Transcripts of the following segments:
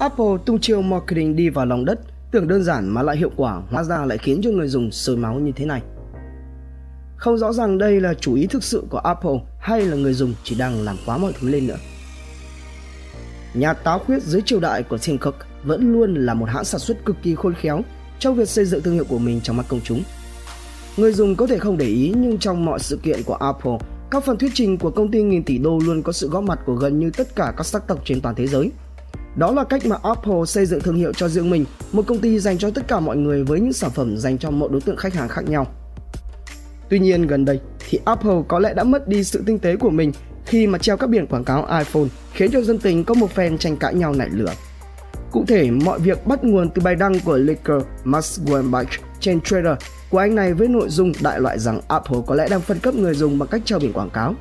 Apple tung chiêu marketing đi vào lòng đất, tưởng đơn giản mà lại hiệu quả, hóa ra lại khiến cho người dùng sôi máu như thế này. Không rõ ràng đây là chủ ý thực sự của Apple hay là người dùng chỉ đang làm quá mọi thứ lên nữa. Nhà táo khuyết dưới triều đại của Tim Cook vẫn luôn là một hãng sản xuất cực kỳ khôn khéo trong việc xây dựng thương hiệu của mình trong mắt công chúng. Người dùng có thể không để ý nhưng trong mọi sự kiện của Apple, các phần thuyết trình của công ty nghìn tỷ đô luôn có sự góp mặt của gần như tất cả các sắc tộc trên toàn thế giới. Đó là cách mà Apple xây dựng thương hiệu cho riêng mình, một công ty dành cho tất cả mọi người với những sản phẩm dành cho mọi đối tượng khách hàng khác nhau. Tuy nhiên gần đây thì Apple có lẽ đã mất đi sự tinh tế của mình khi mà treo các biển quảng cáo iPhone khiến cho dân tình có một phen tranh cãi nhau nảy lửa. Cụ thể, mọi việc bắt nguồn từ bài đăng của leaker Max Weinbach trên Twitter của anh này với nội dung đại loại rằng Apple có lẽ đang phân cấp người dùng bằng cách treo biển quảng cáo.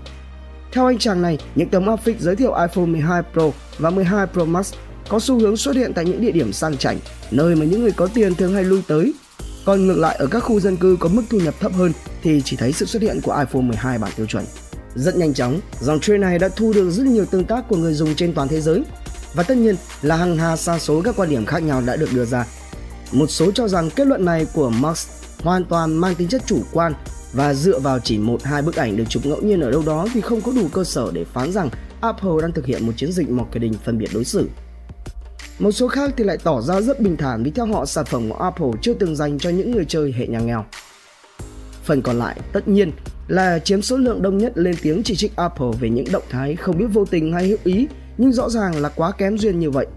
Theo anh chàng này, những tấm áp phích giới thiệu iPhone 12 Pro và 12 Pro Max có xu hướng xuất hiện tại những địa điểm sang chảnh, nơi mà những người có tiền thường hay lui tới. Còn ngược lại ở các khu dân cư có mức thu nhập thấp hơn thì chỉ thấy sự xuất hiện của iPhone 12 bản tiêu chuẩn. Rất nhanh chóng, dòng trend này đã thu được rất nhiều tương tác của người dùng trên toàn thế giới. Và tất nhiên là hàng hà sa số các quan điểm khác nhau đã được đưa ra. Một số cho rằng kết luận này của Marx hoàn toàn mang tính chất chủ quan và dựa vào chỉ một hai bức ảnh được chụp ngẫu nhiên ở đâu đó thì không có đủ cơ sở để phán rằng Apple đang thực hiện một chiến dịch marketing phân biệt đối xử. Một số khác thì lại tỏ ra rất bình thản vì theo họ sản phẩm của Apple chưa từng dành cho những người chơi hệ nhà nghèo. Phần còn lại tất nhiên là chiếm số lượng đông nhất lên tiếng chỉ trích Apple về những động thái không biết vô tình hay hữu ý nhưng rõ ràng là quá kém duyên như vậy.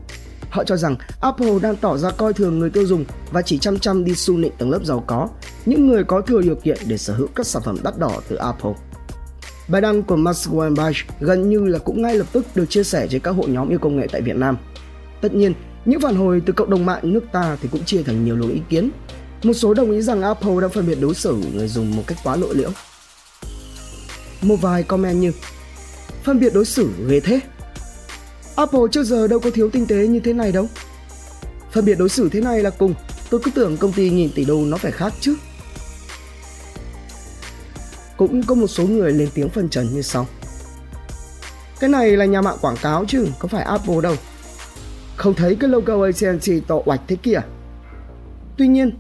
Họ cho rằng Apple đang tỏ ra coi thường người tiêu dùng và chỉ chăm chăm đi su nịnh tầng lớp giàu có, những người có thừa điều kiện để sở hữu các sản phẩm đắt đỏ từ Apple. Bài đăng của Mark Weinbach gần như là cũng ngay lập tức được chia sẻ trên các hội nhóm yêu công nghệ tại Việt Nam. Tất nhiên, những phản hồi từ cộng đồng mạng nước ta thì cũng chia thành nhiều luồng ý kiến. Một số đồng ý rằng Apple đang phân biệt đối xử người dùng một cách quá lộ liễu. Một vài comment như Phân biệt đối xử ghê thế Apple trước giờ đâu có thiếu tinh tế như thế này đâu Phân biệt đối xử thế này là cùng Tôi cứ tưởng công ty nghìn tỷ đô nó phải khác chứ Cũng có một số người lên tiếng phân trần như sau Cái này là nhà mạng quảng cáo chứ Có phải Apple đâu không thấy cái logo ACNC to oạch thế kia Tuy nhiên,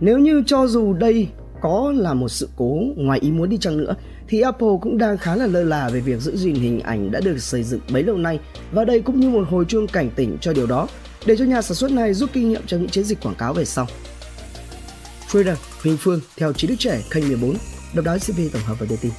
Nếu như cho dù đây có là một sự cố ngoài ý muốn đi chăng nữa, thì Apple cũng đang khá là lơ là về việc giữ gìn hình ảnh đã được xây dựng bấy lâu nay và đây cũng như một hồi chuông cảnh tỉnh cho điều đó, để cho nhà sản xuất này rút kinh nghiệm trong những chiến dịch quảng cáo về sau. Trader Huỳnh Phương, theo trí đức trẻ kênh 14 độc đáo CV tổng hợp và đưa tin.